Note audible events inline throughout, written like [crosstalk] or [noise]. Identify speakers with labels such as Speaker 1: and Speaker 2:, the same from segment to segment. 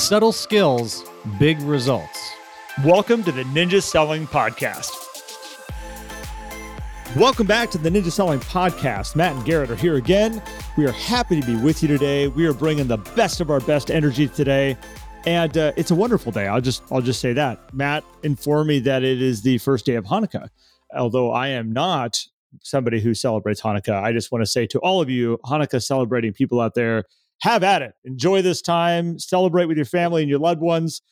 Speaker 1: Subtle skills, big results.
Speaker 2: Welcome to the Ninja Selling Podcast. Welcome back to the Ninja Selling Podcast. Matt and Garrett are here again. We are happy to be with you today. We are bringing the best of our best energy today, and uh, it's a wonderful day. I'll just I'll just say that. Matt informed me that it is the first day of Hanukkah. Although I am not somebody who celebrates Hanukkah, I just want to say to all of you Hanukkah celebrating people out there, have at it. Enjoy this time. Celebrate with your family and your loved ones.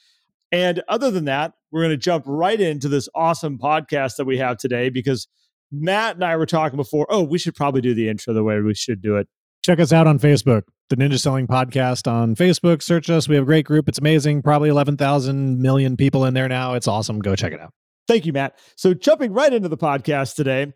Speaker 2: And other than that, we're going to jump right into this awesome podcast that we have today because Matt and I were talking before. Oh, we should probably do the intro the way we should do it.
Speaker 1: Check us out on Facebook, the Ninja Selling Podcast on Facebook. Search us. We have a great group. It's amazing. Probably 11,000 million people in there now. It's awesome. Go check it out.
Speaker 2: Thank you, Matt. So, jumping right into the podcast today,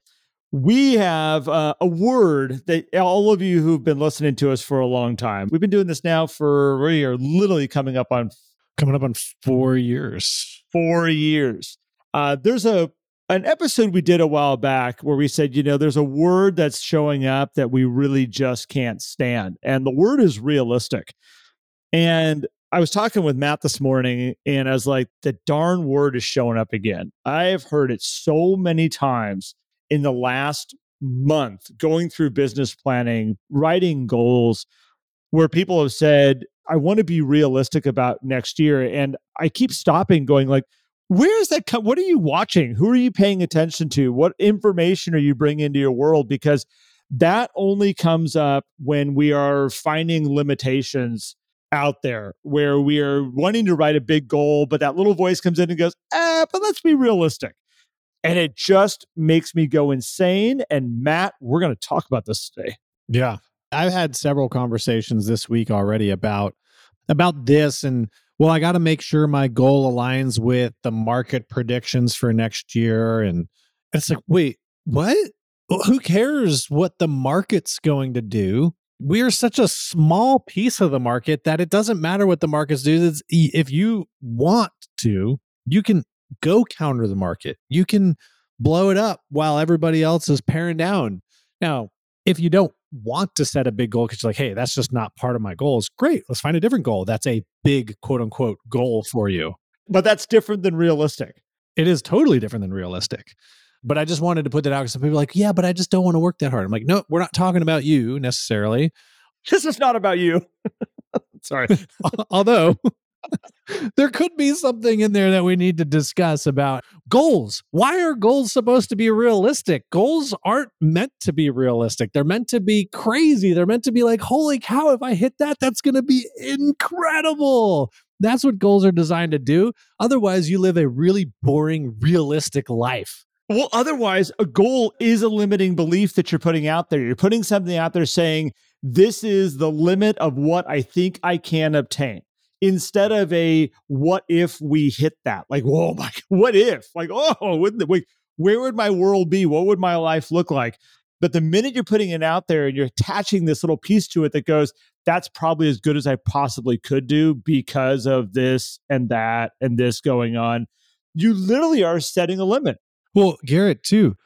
Speaker 2: we have uh, a word that all of you who've been listening to us for a long time, we've been doing this now for, we are literally coming up on
Speaker 1: Coming up on four years.
Speaker 2: four years. Uh, there's a an episode we did a while back where we said, you know, there's a word that's showing up that we really just can't stand, and the word is realistic. And I was talking with Matt this morning, and I was like, the darn word is showing up again. I have heard it so many times in the last month, going through business planning, writing goals, where people have said, I want to be realistic about next year. And I keep stopping, going like, where is that? Co- what are you watching? Who are you paying attention to? What information are you bringing into your world? Because that only comes up when we are finding limitations out there where we are wanting to write a big goal, but that little voice comes in and goes, ah, but let's be realistic. And it just makes me go insane. And Matt, we're going to talk about this today.
Speaker 1: Yeah. I've had several conversations this week already about about this and well, I got to make sure my goal aligns with the market predictions for next year and it's like, wait, what? Who cares what the market's going to do? We are such a small piece of the market that it doesn't matter what the markets do. It's, if you want to, you can go counter the market. You can blow it up while everybody else is paring down. Now, if you don't want to set a big goal because you're like, hey, that's just not part of my goals, great. Let's find a different goal. That's a big quote unquote goal for you.
Speaker 2: But that's different than realistic.
Speaker 1: It is totally different than realistic. But I just wanted to put that out because some people are like, yeah, but I just don't want to work that hard. I'm like, no, we're not talking about you necessarily.
Speaker 2: This is not about you. [laughs] Sorry.
Speaker 1: Although [laughs] there could be something in there that we need to discuss about goals. Why are goals supposed to be realistic? Goals aren't meant to be realistic. They're meant to be crazy. They're meant to be like, holy cow, if I hit that, that's going to be incredible. That's what goals are designed to do. Otherwise, you live a really boring, realistic life.
Speaker 2: Well, otherwise, a goal is a limiting belief that you're putting out there. You're putting something out there saying, this is the limit of what I think I can obtain instead of a what if we hit that? Like whoa my what if? Like oh wouldn't it, wait, where would my world be? What would my life look like? But the minute you're putting it out there and you're attaching this little piece to it that goes that's probably as good as i possibly could do because of this and that and this going on you literally are setting a limit.
Speaker 1: Well garrett too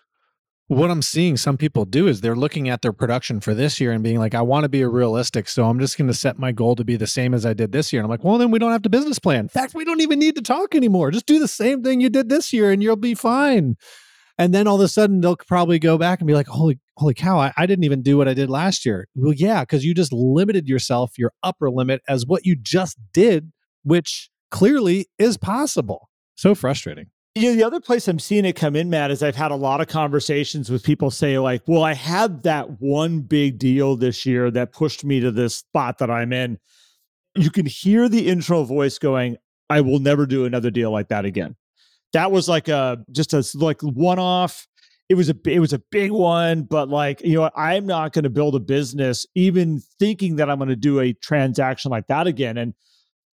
Speaker 1: what I'm seeing some people do is they're looking at their production for this year and being like, I want to be a realistic. So I'm just going to set my goal to be the same as I did this year. And I'm like, well, then we don't have to business plan. In fact, we don't even need to talk anymore. Just do the same thing you did this year and you'll be fine. And then all of a sudden they'll probably go back and be like, holy, holy cow, I, I didn't even do what I did last year. Well, yeah, because you just limited yourself, your upper limit as what you just did, which clearly is possible. So frustrating.
Speaker 2: You know, the other place I'm seeing it come in, Matt, is I've had a lot of conversations with people say, like, well, I had that one big deal this year that pushed me to this spot that I'm in. You can hear the intro voice going, I will never do another deal like that again. That was like a just a like one off. It was a it was a big one, but like, you know, I'm not going to build a business even thinking that I'm going to do a transaction like that again. And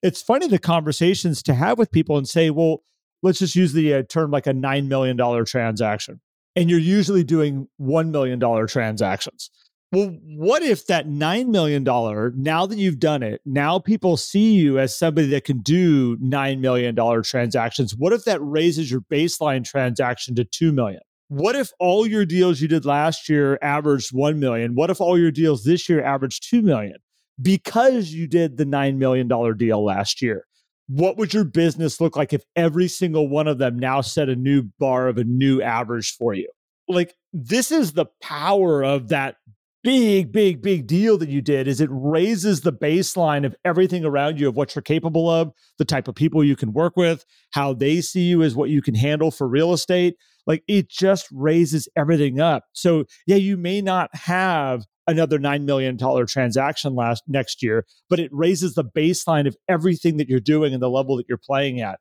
Speaker 2: it's funny the conversations to have with people and say, well, let's just use the uh, term like a $9 million transaction. And you're usually doing $1 million transactions. Well, what if that $9 million, now that you've done it, now people see you as somebody that can do $9 million transactions? What if that raises your baseline transaction to 2 million? What if all your deals you did last year averaged 1 million? What if all your deals this year averaged 2 million? because you did the $9 million deal last year, what would your business look like if every single one of them now set a new bar of a new average for you? Like, this is the power of that big, big, big deal that you did is it raises the baseline of everything around you of what you're capable of, the type of people you can work with, how they see you as what you can handle for real estate. Like it just raises everything up. So yeah, you may not have another $9 million transaction last next year, but it raises the baseline of everything that you're doing and the level that you're playing at,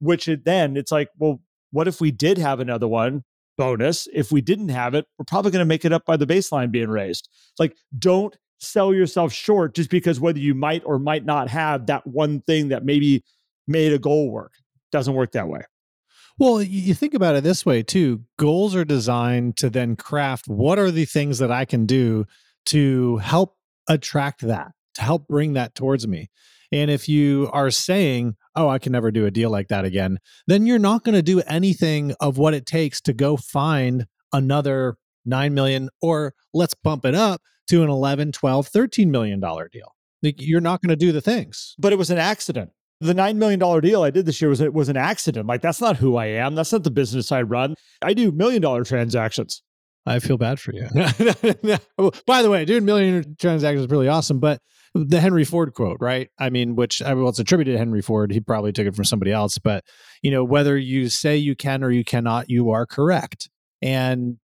Speaker 2: which it, then it's like, well, what if we did have another one? bonus. If we didn't have it, we're probably going to make it up by the baseline being raised. It's like, don't sell yourself short just because whether you might or might not have that one thing that maybe made a goal work. Doesn't work that way.
Speaker 1: Well, you think about it this way too. Goals are designed to then craft what are the things that I can do to help attract that, to help bring that towards me. And if you are saying, oh, I can never do a deal like that again, then you're not going to do anything of what it takes to go find another 9 million or let's bump it up to an 11, 12, 13 million dollar deal. Like you're not going to do the things.
Speaker 2: But it was an accident. The $9 million deal I did this year was it was an accident. Like that's not who I am. That's not the business I run. I do million dollar transactions.
Speaker 1: I feel bad for you. [laughs] By the way, doing million transactions is really awesome, but the Henry Ford quote, right? I mean, which I well, it's attributed to Henry Ford. He probably took it from somebody else, but you know, whether you say you can or you cannot, you are correct. And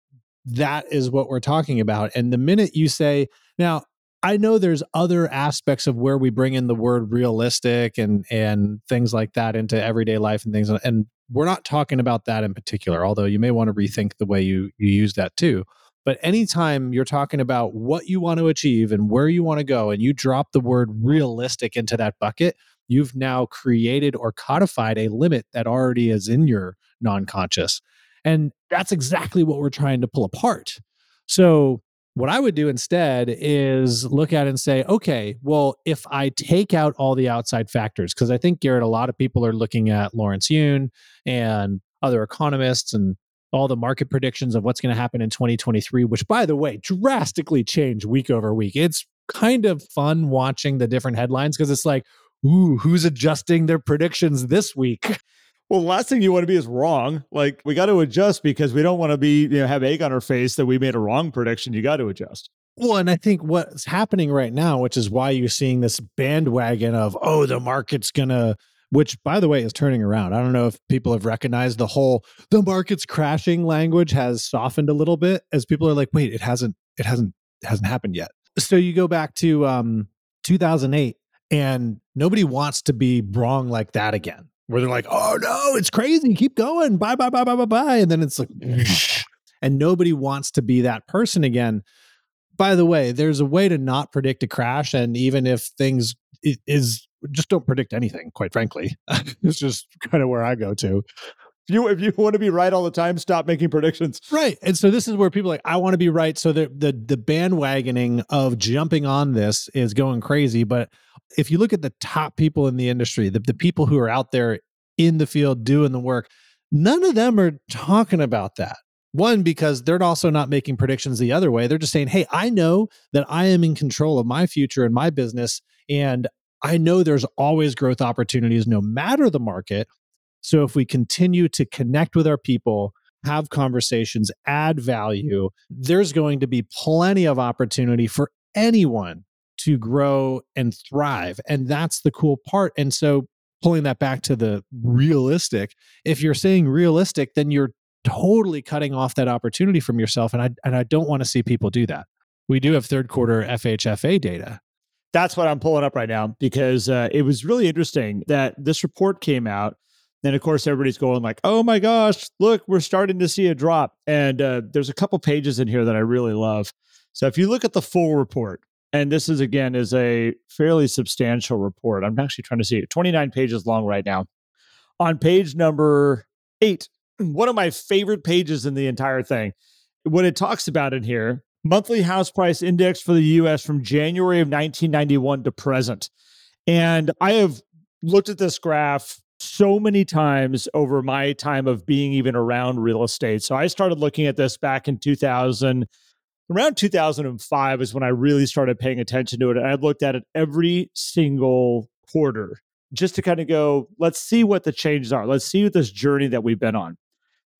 Speaker 1: that is what we're talking about. And the minute you say, now, I know there's other aspects of where we bring in the word realistic and and things like that into everyday life and things and we're not talking about that in particular although you may want to rethink the way you you use that too but anytime you're talking about what you want to achieve and where you want to go, and you drop the word realistic into that bucket, you've now created or codified a limit that already is in your non conscious. And that's exactly what we're trying to pull apart. So, what I would do instead is look at it and say, okay, well, if I take out all the outside factors, because I think, Garrett, a lot of people are looking at Lawrence Yun and other economists and all the market predictions of what's going to happen in 2023, which, by the way, drastically change week over week. It's kind of fun watching the different headlines because it's like, ooh, who's adjusting their predictions this week? [laughs]
Speaker 2: Well, the last thing you want to be is wrong. Like we got to adjust because we don't want to be, you know, have egg on our face that we made a wrong prediction. You got to adjust.
Speaker 1: Well, and I think what's happening right now, which is why you're seeing this bandwagon of, oh, the market's gonna which by the way is turning around. I don't know if people have recognized the whole the market's crashing language has softened a little bit as people are like, wait, it hasn't it hasn't it hasn't happened yet. So you go back to um 2008 and nobody wants to be wrong like that again. Where they're like, "Oh no, it's crazy. Keep going. Bye bye bye bye bye bye." And then it's like [laughs] and nobody wants to be that person again. By the way, there's a way to not predict a crash and even if things is just don't predict anything, quite frankly. [laughs] it's just kind of where I go to.
Speaker 2: If you if you want to be right all the time, stop making predictions.
Speaker 1: Right. And so this is where people like, I want to be right. So the the the bandwagoning of jumping on this is going crazy. But if you look at the top people in the industry, the, the people who are out there in the field doing the work, none of them are talking about that. One, because they're also not making predictions the other way. They're just saying, hey, I know that I am in control of my future and my business. And I know there's always growth opportunities no matter the market. So if we continue to connect with our people, have conversations, add value, there's going to be plenty of opportunity for anyone to grow and thrive. And that's the cool part. And so pulling that back to the realistic, if you're saying realistic, then you're totally cutting off that opportunity from yourself. And I and I don't want to see people do that. We do have third quarter FHFA data
Speaker 2: that's what I'm pulling up right now because uh, it was really interesting that this report came out. And of course, everybody's going like, "Oh my gosh, look, we're starting to see a drop." And uh, there's a couple pages in here that I really love. So if you look at the full report, and this is again is a fairly substantial report. I'm actually trying to see it, 29 pages long right now. On page number eight, [clears throat] one of my favorite pages in the entire thing, what it talks about in here monthly house price index for the US from January of 1991 to present. And I have looked at this graph so many times over my time of being even around real estate. So I started looking at this back in 2000 around 2005 is when I really started paying attention to it. And I looked at it every single quarter just to kind of go, let's see what the changes are. Let's see what this journey that we've been on.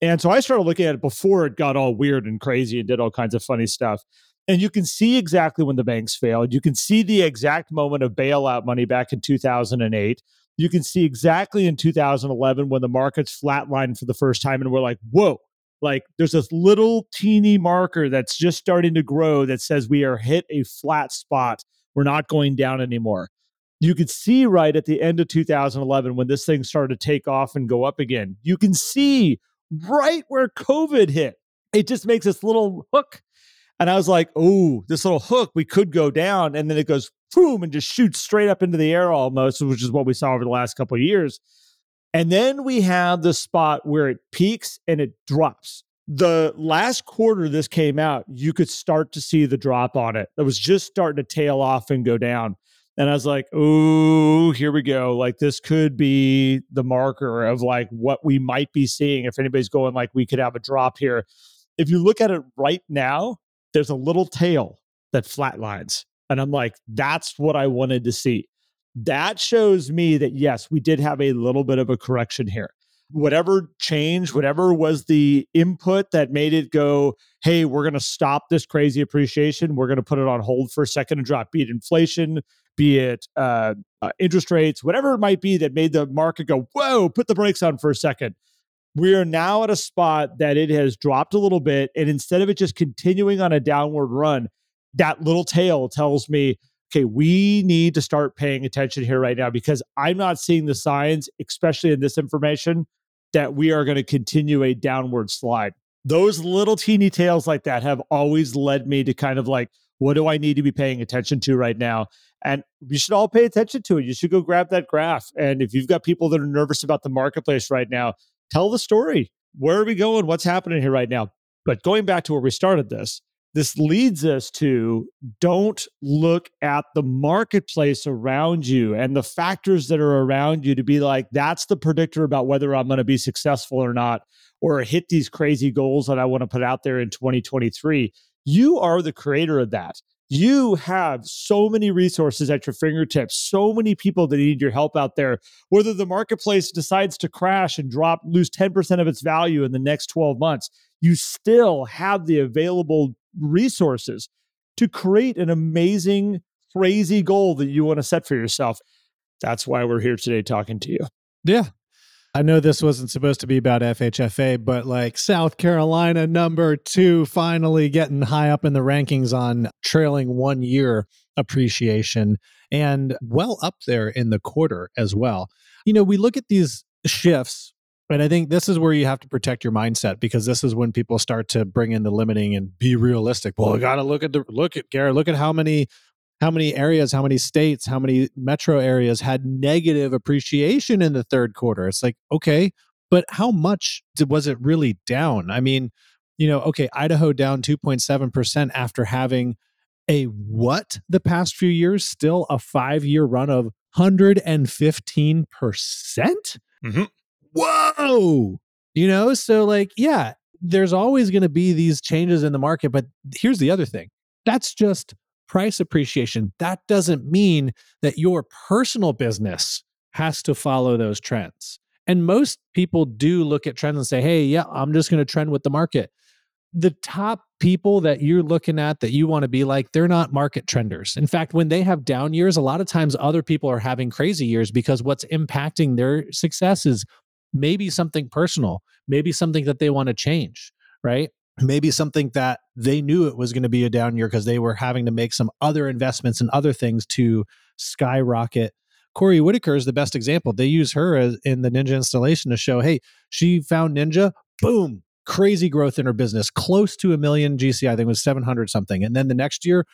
Speaker 2: And so I started looking at it before it got all weird and crazy and did all kinds of funny stuff. And you can see exactly when the banks failed. You can see the exact moment of bailout money back in 2008. You can see exactly in 2011 when the markets flatlined for the first time and we're like, whoa, like there's this little teeny marker that's just starting to grow that says we are hit a flat spot. We're not going down anymore. You could see right at the end of 2011 when this thing started to take off and go up again. You can see right where COVID hit. It just makes this little hook. And I was like, oh, this little hook, we could go down. And then it goes boom and just shoots straight up into the air almost, which is what we saw over the last couple of years. And then we have the spot where it peaks and it drops. The last quarter this came out, you could start to see the drop on it. It was just starting to tail off and go down. And I was like, oh, here we go. Like this could be the marker of like what we might be seeing if anybody's going like we could have a drop here. If you look at it right now, there's a little tail that flatlines. And I'm like, that's what I wanted to see that shows me that yes, we did have a little bit of a correction here. Whatever change, whatever was the input that made it go, hey, we're going to stop this crazy appreciation. We're going to put it on hold for a second and drop, be it inflation, be it uh, uh, interest rates, whatever it might be that made the market go, whoa, put the brakes on for a second. We are now at a spot that it has dropped a little bit. And instead of it just continuing on a downward run, that little tail tells me okay, we need to start paying attention here right now because I'm not seeing the signs, especially in this information, that we are going to continue a downward slide. Those little teeny tails like that have always led me to kind of like, what do I need to be paying attention to right now? And you should all pay attention to it. You should go grab that graph. And if you've got people that are nervous about the marketplace right now, tell the story. Where are we going? What's happening here right now? But going back to where we started this, this leads us to don't look at the marketplace around you and the factors that are around you to be like, that's the predictor about whether I'm going to be successful or not, or hit these crazy goals that I want to put out there in 2023. You are the creator of that. You have so many resources at your fingertips, so many people that need your help out there. Whether the marketplace decides to crash and drop, lose 10% of its value in the next 12 months, you still have the available resources to create an amazing, crazy goal that you want to set for yourself. That's why we're here today talking to you.
Speaker 1: Yeah. I know this wasn't supposed to be about FHFA, but like South Carolina number two finally getting high up in the rankings on trailing one year appreciation and well up there in the quarter as well. You know, we look at these shifts and I think this is where you have to protect your mindset because this is when people start to bring in the limiting and be realistic. Well, I got to look at the look at Garrett. Look at how many how many areas, how many states, how many metro areas had negative appreciation in the third quarter. It's like okay, but how much did, was it really down? I mean, you know, okay, Idaho down two point seven percent after having a what the past few years? Still a five year run of hundred and fifteen percent. Mm-hmm whoa, you know? So, like, yeah, there's always going to be these changes in the market. But here's the other thing that's just price appreciation. That doesn't mean that your personal business has to follow those trends. And most people do look at trends and say, hey, yeah, I'm just going to trend with the market. The top people that you're looking at that you want to be like, they're not market trenders. In fact, when they have down years, a lot of times other people are having crazy years because what's impacting their success is maybe something personal, maybe something that they want to change, right? Maybe something that they knew it was going to be a down year because they were having to make some other investments and other things to skyrocket. Corey Whitaker is the best example. They use her as, in the Ninja installation to show, hey, she found Ninja, boom, crazy growth in her business, close to a million GCI. I think it was 700 something. And then the next year,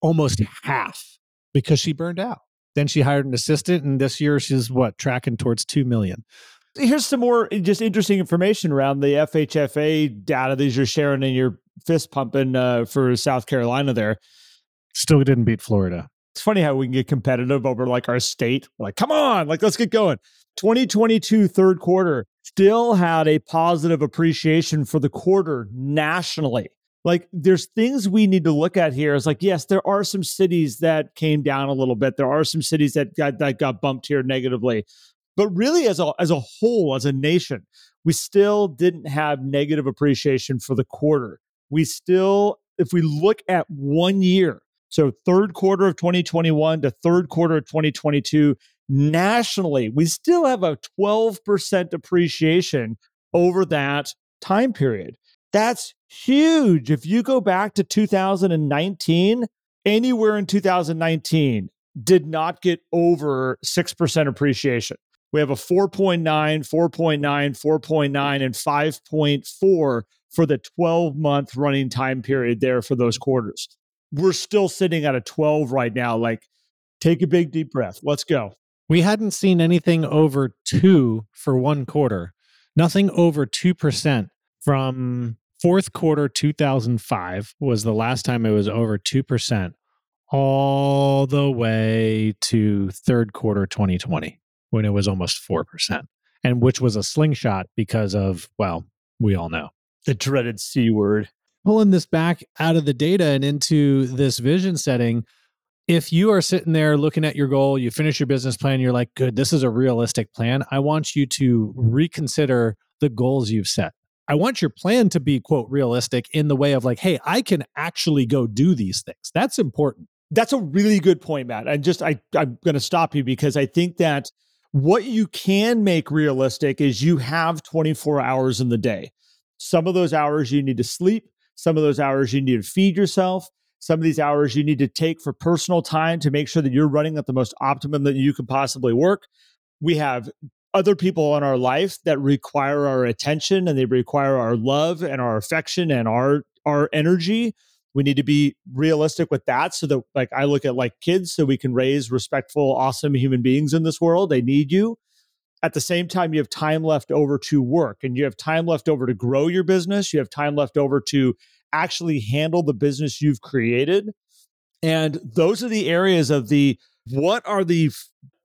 Speaker 1: almost half because she burned out. Then she hired an assistant, and this year she's what tracking towards 2 million.
Speaker 2: Here's some more just interesting information around the FHFA data that you're sharing and your fist pumping uh, for South Carolina there.
Speaker 1: Still didn't beat Florida.
Speaker 2: It's funny how we can get competitive over like our state. like, come on, like let's get going. 2022 third quarter still had a positive appreciation for the quarter nationally. like there's things we need to look at here. It's like, yes, there are some cities that came down a little bit. There are some cities that got that got bumped here negatively. But really, as a as a whole, as a nation, we still didn't have negative appreciation for the quarter. We still, if we look at one year, so third quarter of 2021 to third quarter of 2022, nationally, we still have a 12% appreciation over that time period. That's huge. If you go back to 2019, anywhere in 2019 did not get over 6% appreciation. We have a 4.9, 4.9, 4.9, and 5.4 for the 12 month running time period there for those quarters. We're still sitting at a 12 right now. Like, take a big deep breath. Let's go.
Speaker 1: We hadn't seen anything over two for one quarter, nothing over 2% from fourth quarter 2005 was the last time it was over 2% all the way to third quarter 2020 when it was almost 4% and which was a slingshot because of well we all know
Speaker 2: the dreaded c word
Speaker 1: pulling this back out of the data and into this vision setting if you are sitting there looking at your goal you finish your business plan you're like good this is a realistic plan i want you to reconsider the goals you've set I want your plan to be, quote, realistic in the way of like, hey, I can actually go do these things. That's important.
Speaker 2: That's a really good point, Matt. And just I, I'm going to stop you because I think that what you can make realistic is you have 24 hours in the day. Some of those hours you need to sleep, some of those hours you need to feed yourself, some of these hours you need to take for personal time to make sure that you're running at the most optimum that you can possibly work. We have other people in our life that require our attention and they require our love and our affection and our our energy we need to be realistic with that so that like i look at like kids so we can raise respectful awesome human beings in this world. They need you. At the same time you have time left over to work and you have time left over to grow your business. You have time left over to actually handle the business you've created. And those are the areas of the what are the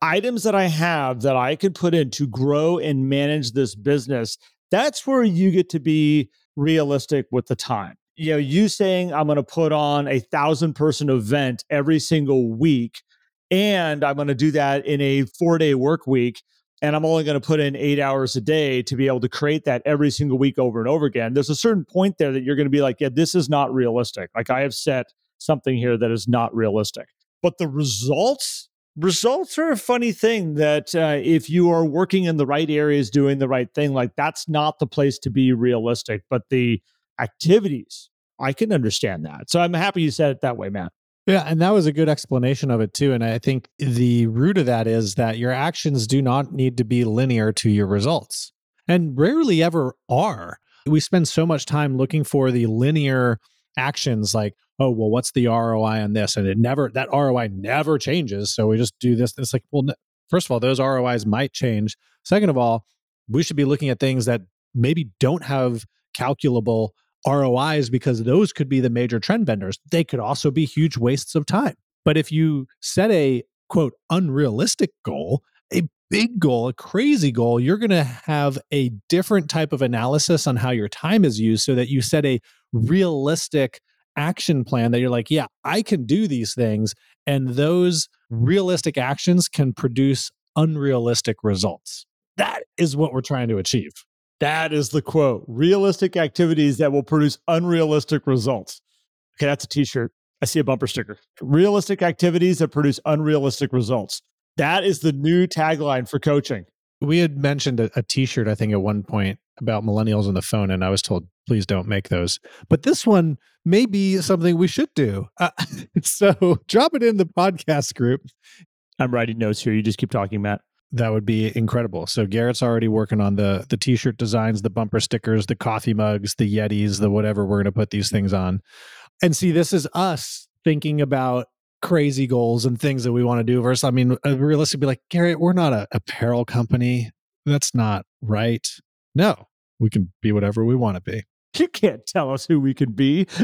Speaker 2: items that I have that I can put in to grow and manage this business, that's where you get to be realistic with the time. You know, you saying I'm going to put on a thousand person event every single week, and I'm going to do that in a four day work week, and I'm only going to put in eight hours a day to be able to create that every single week over and over again. There's a certain point there that you're going to be like, yeah, this is not realistic. Like I have set something here that is not realistic. But the results results are a funny thing that uh, if you are working in the right areas doing the right thing like that's not the place to be realistic but the activities. I can understand that. So i'm happy you said it that way matt.
Speaker 1: Yeah and that was a good explanation of it too and i think the root of that is that your actions do not need to be linear to your results and rarely ever are. We spend so much time looking for the linear actions like oh well what's the roi on this? and it never that roi never changes so we just do this it's like well first of all those rois might change. Second of all we should be looking at things that maybe don't have calculable rois because those could be the major trend benders they could also be huge wastes of time but if you set a quote unrealistic goal a big goal, a crazy goal, you're going to have a different type of analysis on how your time is used so that you set a realistic action plan that you're like, yeah, I can do these things. And those realistic actions can produce unrealistic results. That is what we're trying to achieve.
Speaker 2: That is the quote realistic activities that will produce unrealistic results. Okay, that's a t shirt. I see a bumper sticker. Realistic activities that produce unrealistic results. That is the new tagline for coaching.
Speaker 1: We had mentioned a a t-shirt, I think, at one point about millennials on the phone, and I was told, please don't make those. But this one may be something we should do. Uh, [laughs] so drop it in the podcast group.
Speaker 2: I'm writing notes here. You just keep talking, Matt.
Speaker 1: That would be incredible. So Garrett's already working on the the t-shirt designs, the bumper stickers, the coffee mugs, the Yetis, the whatever we're going to put these things on. And see, this is us thinking about crazy goals and things that we want to do versus i mean realistically be like garrett we're not a apparel company. That's not right. No we can be whatever we want to be.
Speaker 2: You can't tell us who we can be. [laughs]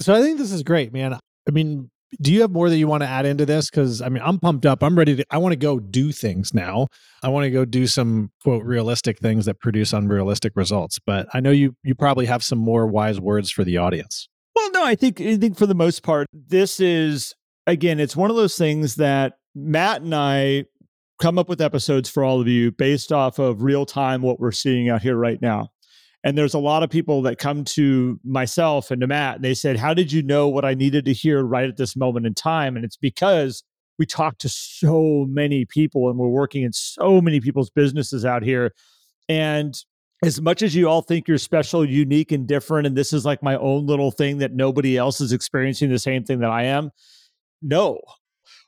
Speaker 1: So i think this is great man. I mean do you have more that you want to add into this? Because I mean, I'm pumped up. I'm ready to. I want to go do things now. I want to go do some quote realistic things that produce unrealistic results. But I know you you probably have some more wise words for the audience.
Speaker 2: Well, no, I think I think for the most part, this is again, it's one of those things that Matt and I come up with episodes for all of you based off of real time what we're seeing out here right now. And there's a lot of people that come to myself and to Matt and they said, How did you know what I needed to hear right at this moment in time? And it's because we talk to so many people and we're working in so many people's businesses out here. And as much as you all think you're special, unique, and different, and this is like my own little thing that nobody else is experiencing the same thing that I am, no,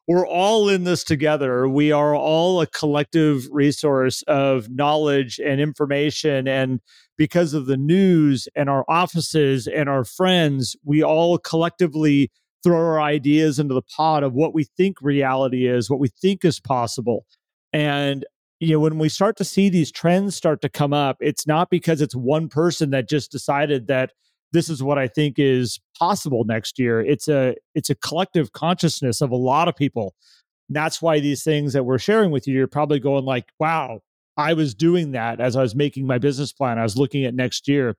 Speaker 2: we're all in this together. We are all a collective resource of knowledge and information. And because of the news and our offices and our friends, we all collectively throw our ideas into the pot of what we think reality is, what we think is possible. And you know, when we start to see these trends start to come up, it's not because it's one person that just decided that this is what I think is possible next year. It's a it's a collective consciousness of a lot of people. And that's why these things that we're sharing with you, you're probably going like, wow, I was doing that as I was making my business plan. I was looking at next year.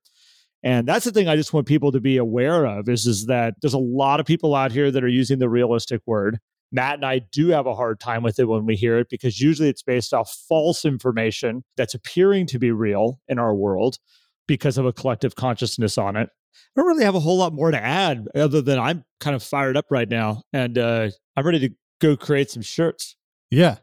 Speaker 2: And that's the thing I just want people to be aware of is, is that there's a lot of people out here that are using the realistic word. Matt and I do have a hard time with it when we hear it because usually it's based off false information that's appearing to be real in our world because of a collective consciousness on it. I don't really have a whole lot more to add other than I'm kind of fired up right now and uh, I'm ready to go create some shirts.
Speaker 1: Yeah.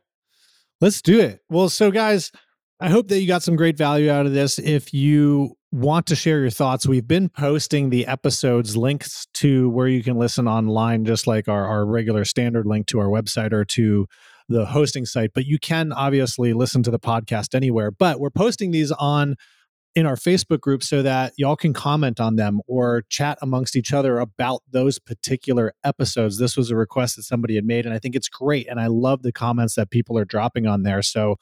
Speaker 1: Let's do it. Well, so guys, I hope that you got some great value out of this. If you want to share your thoughts, we've been posting the episodes links to where you can listen online, just like our, our regular standard link to our website or to the hosting site. But you can obviously listen to the podcast anywhere. But we're posting these on in our Facebook group so that y'all can comment on them or chat amongst each other about those particular episodes. This was a request that somebody had made, and I think it's great. And I love the comments that people are dropping on there. So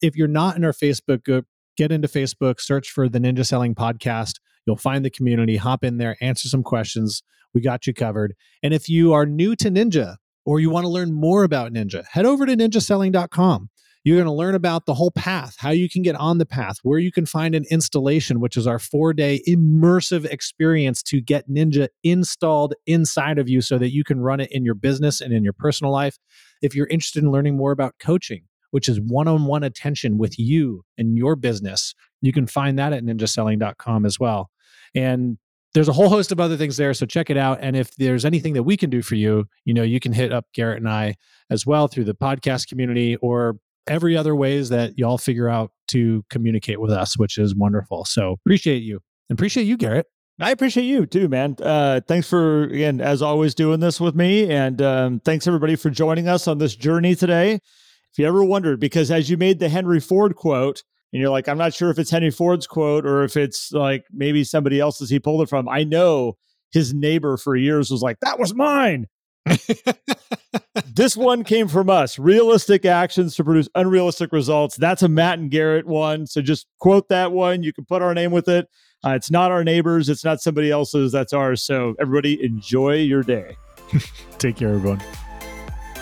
Speaker 1: if you're not in our Facebook group, get into Facebook, search for the Ninja Selling Podcast. You'll find the community, hop in there, answer some questions. We got you covered. And if you are new to Ninja or you want to learn more about Ninja, head over to ninjaselling.com. You're going to learn about the whole path, how you can get on the path, where you can find an installation, which is our four day immersive experience to get Ninja installed inside of you so that you can run it in your business and in your personal life. If you're interested in learning more about coaching, which is one on one attention with you and your business, you can find that at ninjaselling.com as well. And there's a whole host of other things there. So check it out. And if there's anything that we can do for you, you know, you can hit up Garrett and I as well through the podcast community or every other ways that y'all figure out to communicate with us, which is wonderful. So appreciate you and appreciate you, Garrett.
Speaker 2: I appreciate you too, man. Uh, thanks for again, as always, doing this with me, and um, thanks everybody for joining us on this journey today. If you ever wondered, because as you made the Henry Ford quote, and you're like, I'm not sure if it's Henry Ford's quote or if it's like maybe somebody else's he pulled it from. I know his neighbor for years was like, that was mine. [laughs] this one came from us. Realistic actions to produce unrealistic results. That's a Matt and Garrett one. So just quote that one. You can put our name with it. Uh, it's not our neighbors. It's not somebody else's. That's ours. So everybody enjoy your day. [laughs]
Speaker 1: Take care, everyone.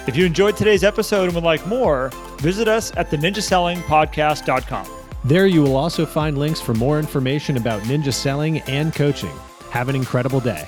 Speaker 2: If you enjoyed today's episode and would like more, visit us at the ninjasellingpodcast.com.
Speaker 1: There you will also find links for more information about ninja selling and coaching. Have an incredible day.